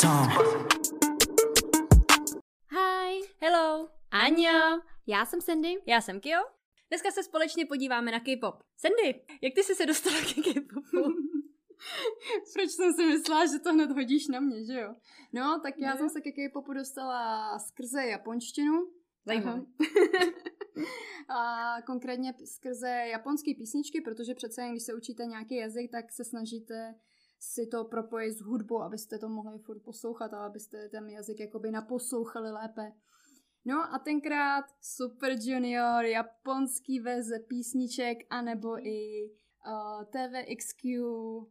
Tom. Hi, Hello, Aňo, já jsem Sandy. já jsem Kyo. Dneska se společně podíváme na K-pop. Sandy, jak ty jsi se dostala k K-popu? Proč jsem si myslela, že to hned hodíš na mě, že jo? No, tak já Ne. jsem se ke K-popu dostala skrze japonštinu. Zajímavé. A konkrétně skrze japonské písničky, protože přece jen, když se učíte nějaký jazyk, tak se snažíte si to propojit s hudbou, abyste to mohli furt poslouchat a abyste ten jazyk jakoby naposlouchali lépe. No a tenkrát Super Junior, japonský verze písniček, anebo i uh, TVXQ,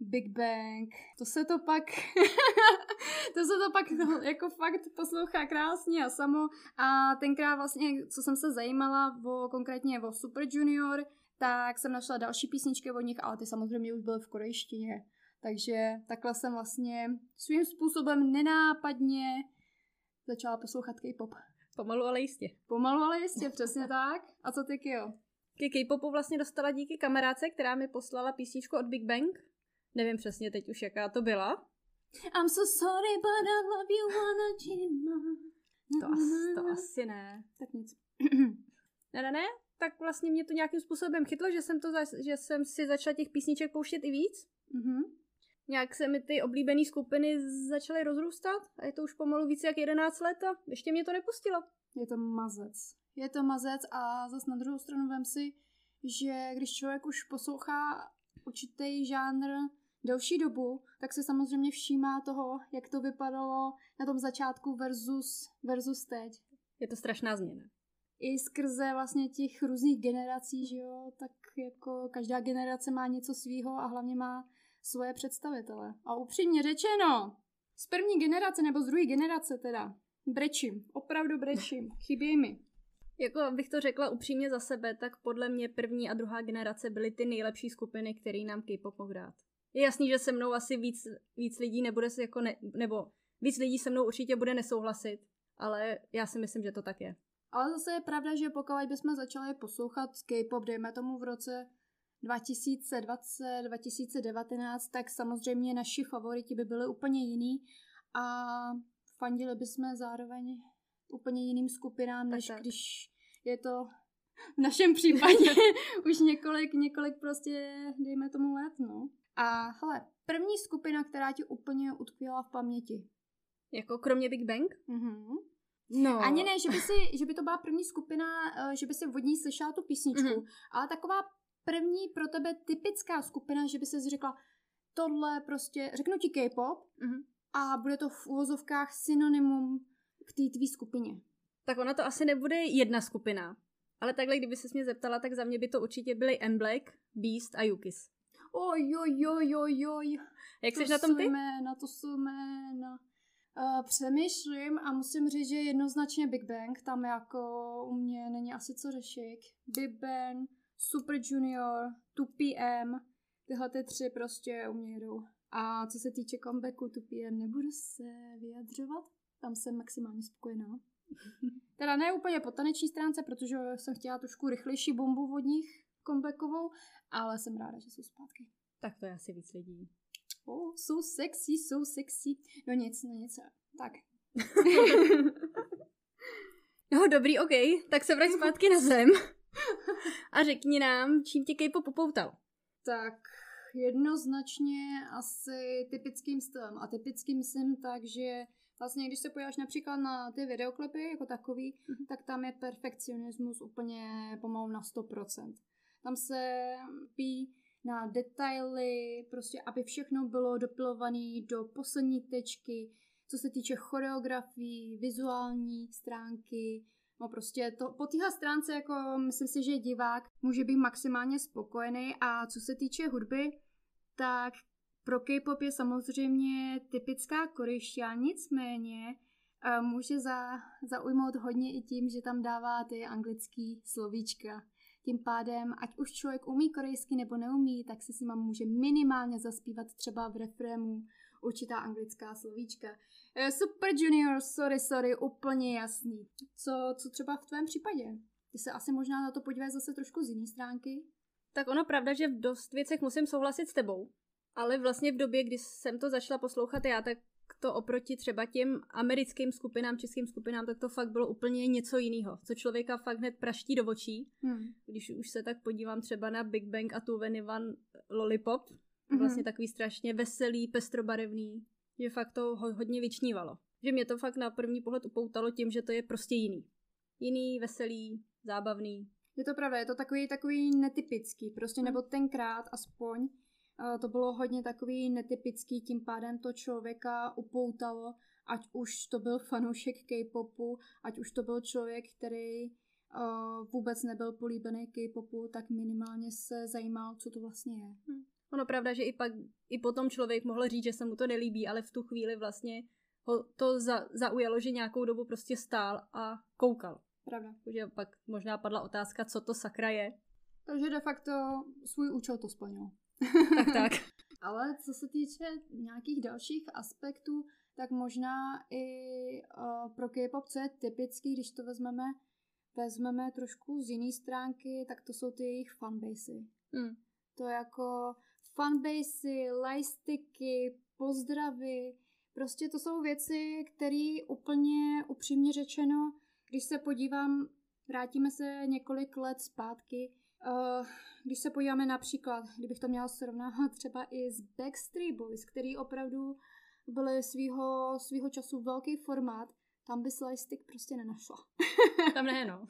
Big Bang. To se to pak, to se to pak jako fakt poslouchá krásně a samo. A tenkrát vlastně, co jsem se zajímala o, konkrétně o Super Junior, tak jsem našla další písničky od nich, ale ty samozřejmě už byly v korejštině. Takže takhle jsem vlastně svým způsobem nenápadně začala poslouchat K-pop. Pomalu, ale jistě. Pomalu, ale jistě, přesně tak. A co ty, Kyo? Ke K-popu vlastně dostala díky kamarádce, která mi poslala písničku od Big Bang. Nevím přesně teď už, jaká to byla. I'm so sorry, but I love you, wanna Jima. To, as, to asi ne. Tak nic. Ne, ne, ne. Tak vlastně mě to nějakým způsobem chytlo, že jsem, to za, že jsem si začala těch písniček pouštět i víc. Mhm. Nějak se mi ty oblíbené skupiny začaly rozrůstat a je to už pomalu více jak 11 let a ještě mě to nepustilo. Je to mazec. Je to mazec a zas na druhou stranu vem si, že když člověk už poslouchá určitý žánr delší dobu, tak se samozřejmě všímá toho, jak to vypadalo na tom začátku versus, versus teď. Je to strašná změna. I skrze vlastně těch různých generací, že jo, tak jako každá generace má něco svýho a hlavně má svoje představitele. A upřímně řečeno, z první generace nebo z druhé generace teda, brečím, opravdu brečím, chybějí mi. Jako bych to řekla upřímně za sebe, tak podle mě první a druhá generace byly ty nejlepší skupiny, které nám K-pop mohl dát. Je jasný, že se mnou asi víc, víc lidí nebude se jako ne, nebo víc lidí se mnou určitě bude nesouhlasit, ale já si myslím, že to tak je. Ale zase je pravda, že pokud bychom začali poslouchat K-pop, dejme tomu v roce 2020, 2019, tak samozřejmě naši favoriti by byli úplně jiný a fandili bychom zároveň úplně jiným skupinám, Tak, než tak. když je to v našem případě už několik, několik prostě, dejme tomu let, no. A hele, první skupina, která ti úplně utkvěla v paměti. Jako kromě Big Bang? Mhm. No. Ani ne, že by, si, že by to byla první skupina, eh, že by si od ní slyšela tu písničku, Mhm. ale taková první pro tebe typická skupina, že by si řekla, tohle prostě, řeknu ti K-pop Mhm. a bude to v úvozovkách synonymum k té tvý skupině. Tak ona to asi nebude jedna skupina. Ale takhle, kdyby se mě zeptala, tak za mě by to určitě byly M Black, Beast a Yukis. Oj, oj, oj, oj, oj. Jak to jsi na tom ty? Jména, to jsou jména. Uh, přemýšlím a musím říct, že jednoznačně Big Bang, tam jako u mě není asi co řešit. Big Bang, Super Junior, 2PM, tyhle ty tři prostě u mě jedou. A co se týče comebacku 2PM, nebudu se vyjadřovat, tam jsem maximálně spokojená. teda ne úplně po taneční stránce, protože jsem chtěla trošku rychlejší bombu od nich, comebackovou, ale jsem ráda, že jsou zpátky. Tak to je asi víc lidí. Oh, so sexy, so sexy. No nic, no nic. Tak. No dobrý, ok, tak se vrať zpátky na zem. A řekni nám, čím tě K-pop popoutal. Tak jednoznačně asi typickým stylem. A typickým myslím tak, že vlastně když se podíváš například na ty videoklipy jako takový, tak tam je perfekcionismus úplně pomalu na 100%. Tam se pí na detaily, prostě aby všechno bylo dopilované do poslední tečky, co se týče choreografii, vizuální stránky, No prostě to, po téhle stránce jako myslím si, že divák může být maximálně spokojený. A co se týče hudby, tak pro K-pop je samozřejmě typická korejština, nicméně eh, může za, zaujmout hodně i tím, že tam dává ty anglický slovíčka. Tím pádem, ať už člověk umí korejsky nebo neumí, tak si s nima může minimálně zaspívat třeba v refrému určitá anglická slovíčka. Eh, Super Junior, sorry, sorry, úplně jasný. Co, co třeba v tvém případě? Ty se asi možná na to podíváš zase trošku z jiné stránky. Tak ono pravda, že v dost věcech musím souhlasit s tebou. Ale vlastně v době, kdy jsem to začala poslouchat já, tak to oproti třeba těm americkým skupinám, českým skupinám, tak to fakt bylo úplně něco jiného, co člověka fakt hned praští do očí. Hmm. Když už se tak podívám třeba na Big Bang a tu Venivan Lollipop, mm-hmm. vlastně takový strašně veselý, pestrobarevný, že fakt to hodně vyčnívalo. Že mě to fakt na první pohled upoutalo tím, že to je prostě jiný. Jiný, veselý, zábavný. Je to pravda, je to takový, takový netypický, prostě nebo tenkrát aspoň to bylo hodně takový netypický, tím pádem to člověka upoutalo, ať už to byl fanoušek K-popu, ať už to byl člověk, který uh, vůbec nebyl políbený K-popu, tak minimálně se zajímal, co to vlastně je. Hmm. Ono pravda, že i pak, i potom člověk mohl říct, že se mu to nelíbí, ale v tu chvíli vlastně ho to za, zaujalo, že nějakou dobu prostě stál a koukal. Pravda. Takže pak možná padla otázka, co to sakra je. Takže de facto svůj účel to splnilo. tak, tak. Ale co se týče nějakých dalších aspektů, tak možná i uh, pro K-pop, co je typický, když to vezmeme, vezmeme trošku z jiné stránky, tak to jsou ty jejich fanbasy. Mm. To jako fanbasy, lajstiky, pozdravy, prostě to jsou věci, které úplně upřímně řečeno, když se podívám, vrátíme se několik let zpátky, uh, když se podíváme například, kdybych to měla srovnávat třeba i s Backstreet Boys, který opravdu byly svýho, svýho času velký formát, tam by Slistick prostě nenašla. tam ne, no.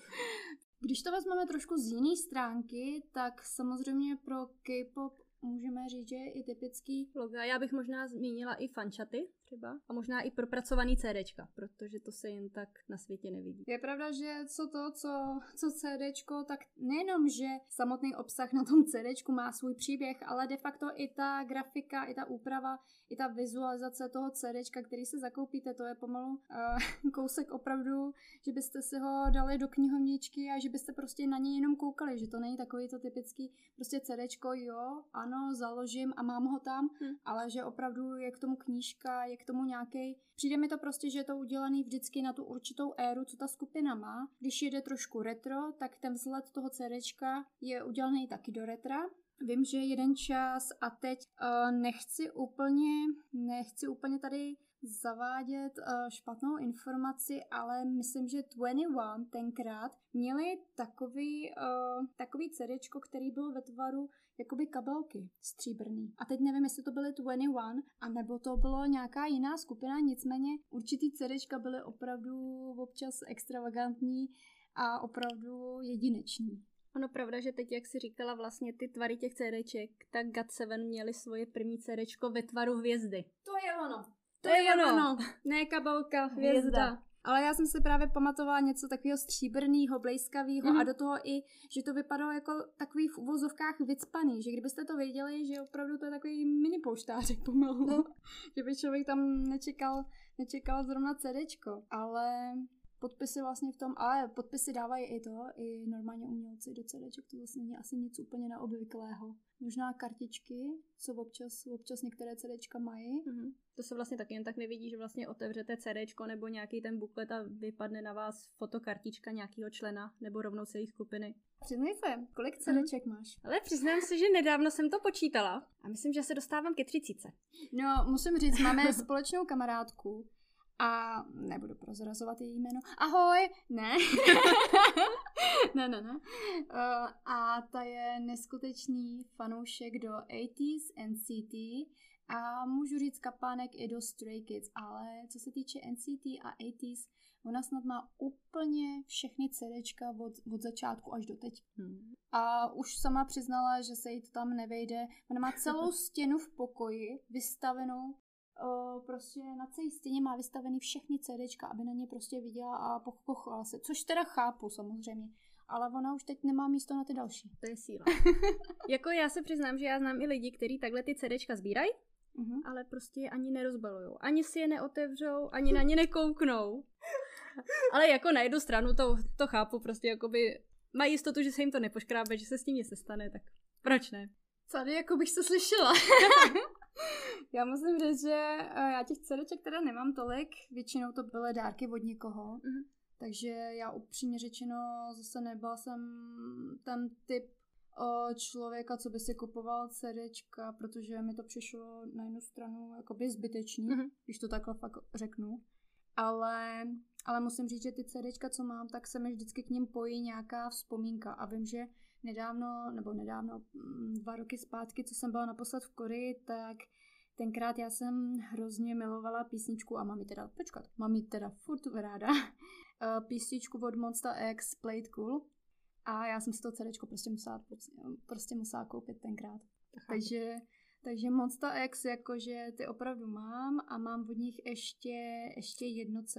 Když to vezmeme trošku z jiné stránky, tak samozřejmě pro K-pop můžeme říct, že je i typický. Loga, já bych možná zmínila i fančaty třeba a možná i propracovaný CDčka, protože to se jen tak na světě nevidí. Je pravda, že co to, co, co CDčko, tak nejenom, že samotný obsah na tom CDčku má svůj příběh, ale de facto i ta grafika, i ta úprava, i ta vizualizace toho CDčka, který se zakoupíte, to je pomalu uh, kousek opravdu, že byste si ho dali do knihovničky a že byste prostě na něj jenom koukali, že to není takový to typický prostě CDčko, jo, ano, založím a mám ho tam, hmm. ale že opravdu je k tomu knížka, je k tomu nějaký. Přijde mi to prostě, že je to udělaný vždycky na tu určitou éru, co ta skupina má. Když jede trošku retro, tak ten vzhled toho CDčka je udělaný taky do retra. Vím, že jeden čas a teď uh, nechci úplně, nechci úplně tady zavádět uh, špatnou informaci, ale myslím, že 21 tenkrát měli takový, uh, takový CDčko, který byl ve tvaru jakoby kabelky stříbrný. A teď nevím, jestli to byly 21, anebo to bylo nějaká jiná skupina, nicméně určitý CDčka byly opravdu občas extravagantní a opravdu jedineční. Ono pravda, že teď, jak si říkala vlastně ty tvary těch CDček, tak GAT7 měli svoje první CDčko ve tvaru hvězdy. To je ono. To, to je, je ono. ono. Ne kabelka, hvězda. hvězda. Ale já jsem si právě pamatovala něco takového stříbrného, blejskavého mm. a do toho i, že to vypadalo jako takový v uvozovkách vycpaný, že kdybyste to věděli, že opravdu to je takový mini pouštářek pomalu, mm. že by člověk tam nečekal, nečekal zrovna CDčko, ale podpisy vlastně v tom, ale podpisy dávají i to, i normálně umělci do CDček, to vlastně není asi nic úplně neobvyklého. Možná kartičky, co občas, občas některé CDčka mají. Mm-hmm. To se vlastně taky jen tak nevidí, že vlastně otevřete CDčko nebo nějaký ten buklet a vypadne na vás fotokartička nějakého člena nebo rovnou celé skupiny. Přiznej se, kolik CDček mm. máš? Ale přiznám se, že nedávno jsem to počítala a myslím, že se dostávám ke třicíce. No, musím říct, máme společnou kamarádku, a nebudu prozrazovat její jméno. Ahoj! Ne. ne, ne, ne. Uh, a ta je neskutečný fanoušek do 80s NCT a můžu říct kapánek i do Stray Kids, ale co se týče NCT a 80s, ona snad má úplně všechny CDčka od, od začátku až do teď. Hmm. A už sama přiznala, že se jí to tam nevejde. Ona má celou stěnu v pokoji vystavenou uh, prostě na celé stěně má vystavený všechny CDčka, aby na ně prostě viděla a pokochovala se. Což teda chápu samozřejmě. Ale ona už teď nemá místo na ty další. To je síla. jako já se přiznám, že já znám i lidi, kteří takhle ty CDčka sbírají, uh-huh. ale prostě je ani nerozbalujou. Ani si je neotevřou, ani na ně nekouknou. ale jako na jednu stranu to, to chápu, prostě jakoby mají jistotu, že se jim to nepoškrábe, že se s tím nic nestane, tak proč ne? Tady jako bych se slyšela. já musím říct, že eh, já těch CDček teda nemám tolik, většinou to byly dárky od někoho, mm-hmm. takže já upřímně řečeno zase nebyla jsem ten typ o člověka, co by si kupoval CDčka, protože mi to přišlo na jednu stranu jakoby zbytečný, mm-hmm. když to takhle fakt řeknu. Ale, ale musím říct, že ty CDčka, co mám, tak se mi vždycky k ním pojí nějaká vzpomínka a vím, že nedávno, nebo nedávno, mm, dva roky zpátky, co jsem byla naposled v Koreji, tak tenkrát já jsem hrozně milovala písničku a mám ji teda, počkat, mám ji teda furt ráda, eh, písničku od Monster X Played Cool a já jsem si to CD prostě musela, prostě musela koupit tenkrát. Aha. Takže, takže Monster X jakože ty opravdu mám a mám od nich ještě, ještě jedno CD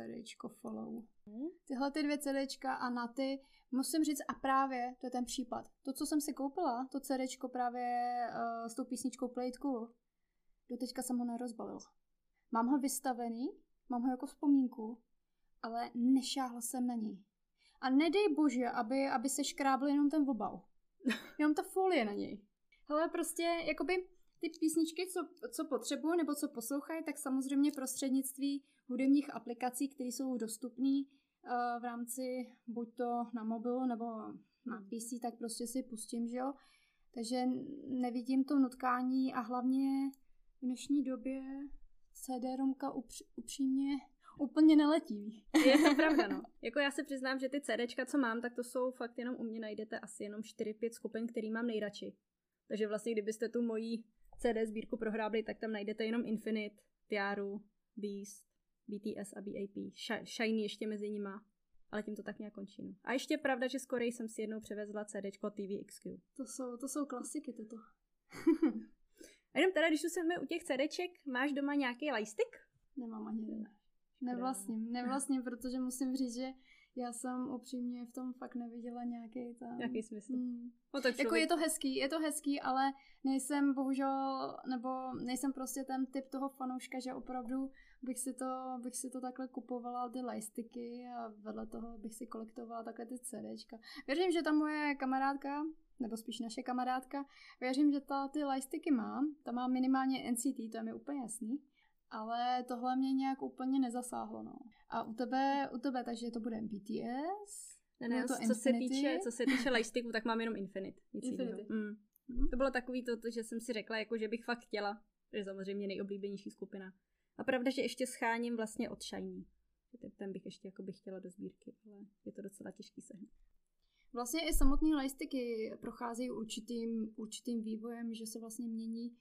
follow. Hmm. Tyhle ty dvě CD a na ty musím říct a právě to je ten případ. To, co jsem si koupila, to CD právě uh, s tou písničkou Played Cool, doteďka jsem ho nerozbalila. Mám ho vystavený, mám ho jako vzpomínku, ale nešáhla jsem na něj. A nedej bože, aby, aby se škrábl jenom ten obal. Jenom ta folie na něj. Ale prostě, jakoby ty písničky, co, co potřebuju nebo co poslouchají, tak samozřejmě prostřednictví hudebních aplikací, které jsou dostupné v rámci buď to na mobilu nebo na PC, tak prostě si pustím, že jo. Takže nevidím to nutkání a hlavně v dnešní době CD-romka upř- upřímně úplně neletí. Je to pravda, no. Jako já se přiznám, že ty CDčka, co mám, tak to jsou fakt jenom u mě najdete asi jenom 4-5 skupin, který mám nejradši. Takže vlastně, kdybyste tu mojí CD sbírku prohrábli, tak tam najdete jenom Infinite, Tiaru, Beast, BTS a BAP. Shiny ještě mezi nima. Ale tím to tak nějak končí. No. A ještě pravda, že skoro jsem si jednou převezla CDčko TVXQ. To jsou, to jsou klasiky toto. a jenom teda, když jsme u těch CDček, máš doma nějaký lightstick? Nemám ani jeden. Nevlastním, nevlastním, protože musím říct, že já jsem upřímně v tom fakt neviděla nějaký tam... Nějaký smysl. Hmm. No člověk... Jako je to hezký, je to hezký, ale nejsem bohužel, nebo nejsem prostě ten typ toho fanouška, že opravdu bych si to, bych si to takhle kupovala ty lajstiky a vedle toho bych si kolektovala takhle ty CDčka. Věřím, že ta moje kamarádka, nebo spíš naše kamarádka, věřím, že ta ty lajstiky má, ta má minimálně NCT, to je mi úplně jasný ale tohle mě nějak úplně nezasáhlo, no. A u tebe, u tebe, takže to bude BTS? Ne, ne, to co, se týče, co se týče lightsticku, tak mám jenom Infinite. Nic Infinity. Mm. Mm. To bylo takový to, to, že jsem si řekla, jako že bych fakt chtěla, že samozřejmě nejoblíbenější skupina. A pravda, že ještě scháním vlastně od Shiny. Ten bych ještě jako bych chtěla do sbírky, ale je to docela těžký sehnat. Vlastně i samotné lightsticky procházejí určitým, určitým vývojem, že se vlastně mění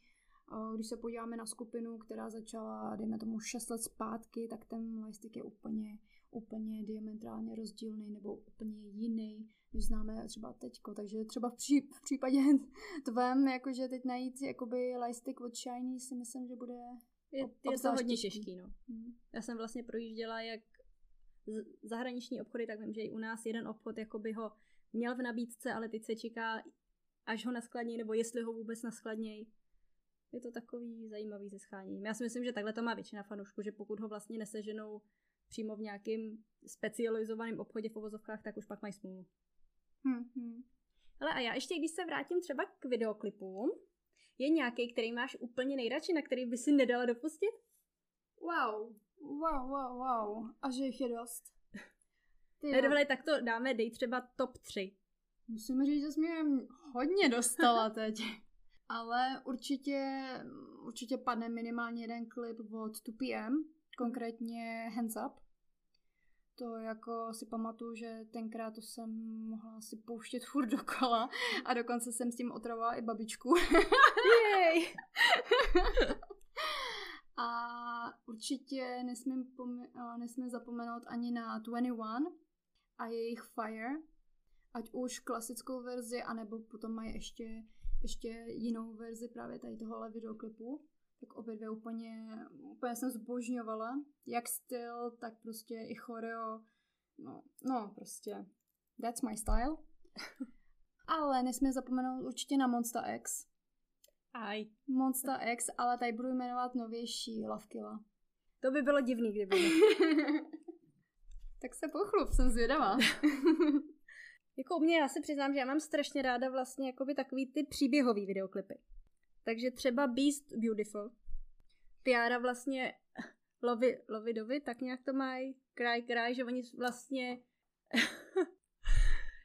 když se podíváme na skupinu, která začala, dejme tomu, 6 let zpátky, tak ten lightstick je úplně, úplně diametrálně rozdílný nebo úplně jiný, než známe třeba teďko. Takže třeba v, pří, v případě tvém, jakože teď najít jakoby lightstick od Shiny si myslím, že bude je, je to hodně těžký, no. Hmm. Já jsem vlastně projížděla jak zahraniční obchody, tak vím, že i u nás jeden obchod jakoby ho měl v nabídce, ale teď se čeká, až ho naskladnějí, nebo jestli ho vůbec naskladnějí je to takový zajímavý ze schánění. Já si myslím, že takhle to má většina fanoušků, že pokud ho vlastně neseženou přímo v nějakém specializovaném obchodě v ovozovkách, tak už pak mají smůlu. Hmm, Ale a já ještě, když se vrátím třeba k videoklipům, je nějaký, který máš úplně nejradši, na který by si nedala dopustit? Wow, wow, wow, wow. A že jich je dost. Ty ne, tak to dáme, dej třeba top 3. Musím říct, že jsi mě hodně dostala teď. ale určitě, určitě padne minimálně jeden klip od 2PM, konkrétně Hands Up. To jako si pamatuju, že tenkrát to jsem mohla si pouštět furt dokola a dokonce jsem s tím otravovala i babičku. Jej! a určitě nesmím, pom- nesmím zapomenout ani na 21 a jejich Fire, ať už klasickou verzi, anebo potom mají ještě ještě jinou verzi právě tady tohohle videoklipu, tak obě dvě úplně, úplně jsem zbožňovala. Jak styl, tak prostě i choreo. No, no prostě, that's my style. ale nesmím zapomenout určitě na Monster X. Aj. Monster X, ale tady budu jmenovat novější Lavkila. To by bylo divný, kdyby. tak se pochlup, jsem zvědavá. Jako u mě, já se přiznám, že já mám strašně ráda vlastně jakoby takový ty příběhový videoklipy. Takže třeba Beast Beautiful. Tiara vlastně Lovi, Lovidovi, tak nějak to mají, Cry Cry, že oni vlastně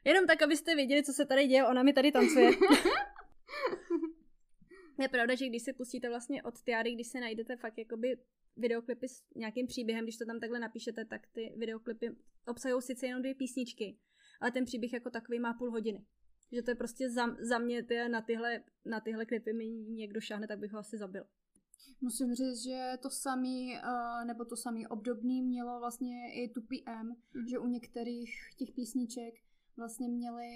Jenom tak, abyste věděli, co se tady děje, ona mi tady tancuje. je pravda, že když si pustíte vlastně od Tiary, když se najdete fakt jakoby videoklipy s nějakým příběhem, když to tam takhle napíšete, tak ty videoklipy obsahují sice jenom dvě písničky, ale ten příběh jako takový má půl hodiny. Že to je prostě za, za mě ty, na, tyhle, na tyhle klipy mi někdo šáhne, tak bych ho asi zabil. Musím říct, že to samý, uh, nebo to samý obdobný mělo vlastně i tu PM, mm. že u některých těch písniček vlastně měli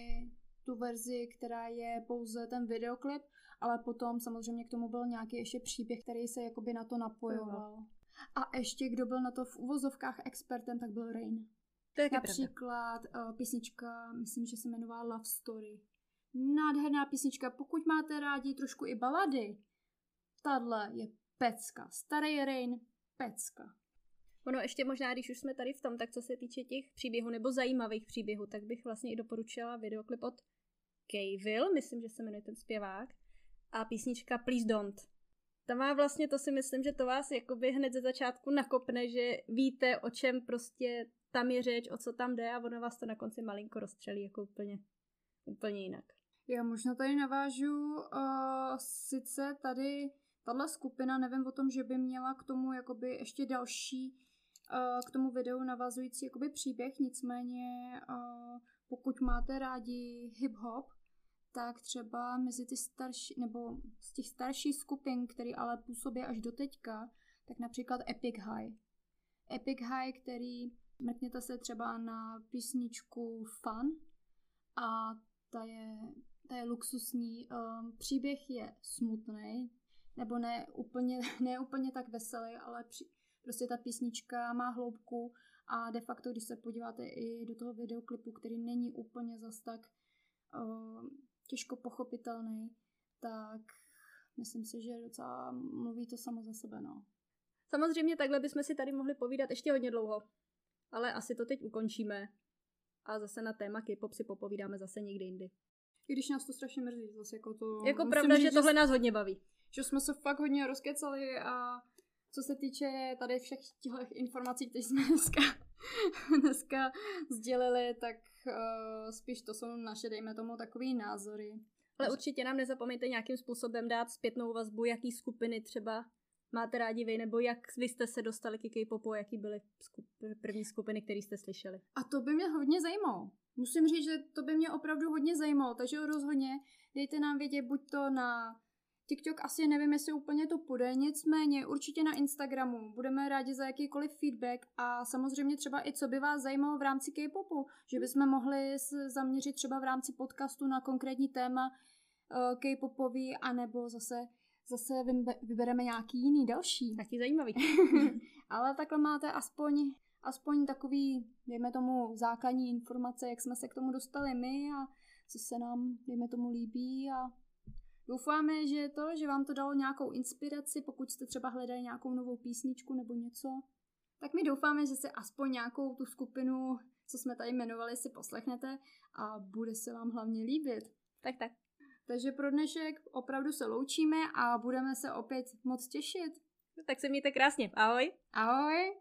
tu verzi, která je pouze ten videoklip, ale potom samozřejmě k tomu byl nějaký ještě příběh, který se jakoby na to napojoval. A ještě kdo byl na to v uvozovkách expertem, tak byl Rain. To je Například uh, písnička, myslím, že se jmenovala Love Story. Nádherná písnička, pokud máte rádi trošku i balady, tahle je pecka. Starý Rain, pecka. Ono ještě možná, když už jsme tady v tom, tak co se týče těch příběhů nebo zajímavých příběhů, tak bych vlastně i doporučila videoklip od Kayville, myslím, že se jmenuje ten zpěvák, a písnička Please Don't. Ta má vlastně, to si myslím, že to vás jakoby hned ze začátku nakopne, že víte, o čem prostě tam je řeč, o co tam jde a ono vás to na konci malinko rozstřelí jako úplně, úplně jinak. Já možná tady navážu, uh, sice tady tahle skupina, nevím o tom, že by měla k tomu jakoby ještě další uh, k tomu videu navazující jakoby příběh, nicméně uh, pokud máte rádi hip-hop, tak třeba mezi ty starší, nebo z těch starších skupin, které ale působí až do teďka, tak například Epic High. Epic High, který mrkněte se třeba na písničku Fun a ta je, ta je luxusní. Um, příběh je smutný, nebo ne úplně, ne úplně tak veselý, ale při, prostě ta písnička má hloubku a de facto, když se podíváte i do toho videoklipu, který není úplně zas tak uh, těžko pochopitelný, tak myslím si, že docela mluví to samo za sebe, no. Samozřejmě takhle bychom si tady mohli povídat ještě hodně dlouho, ale asi to teď ukončíme a zase na téma K-pop si popovídáme zase někdy jindy. I když nás to strašně mrzí, zase jako to... Jako pravda, říct, že tohle nás hodně baví. Že jsme se fakt hodně rozkecali a co se týče tady všech těch informací, které jsme dneska, dneska sdělili, tak uh, spíš to jsou naše, dejme tomu, takové názory. Ale určitě nám nezapomeňte nějakým způsobem dát zpětnou vazbu, jaký skupiny třeba máte rádi vy, nebo jak vy jste se dostali k K-popu, jaký byly skup- první skupiny, které jste slyšeli. A to by mě hodně zajímalo. Musím říct, že to by mě opravdu hodně zajímalo, takže rozhodně dejte nám vědět buď to na TikTok asi nevím, jestli úplně to půjde, nicméně určitě na Instagramu budeme rádi za jakýkoliv feedback a samozřejmě třeba i co by vás zajímalo v rámci K-popu, že bychom mohli zaměřit třeba v rámci podcastu na konkrétní téma uh, K-popový, anebo zase zase vybereme nějaký jiný další. Taky zajímavý. Ale takhle máte aspoň, aspoň takový, dejme tomu, základní informace, jak jsme se k tomu dostali my a co se nám, dejme tomu, líbí a Doufáme, že to, že vám to dalo nějakou inspiraci, pokud jste třeba hledali nějakou novou písničku nebo něco, tak my doufáme, že se aspoň nějakou tu skupinu, co jsme tady jmenovali, si poslechnete a bude se vám hlavně líbit. Tak tak. Takže pro dnešek opravdu se loučíme a budeme se opět moc těšit. Tak se mějte krásně. Ahoj. Ahoj.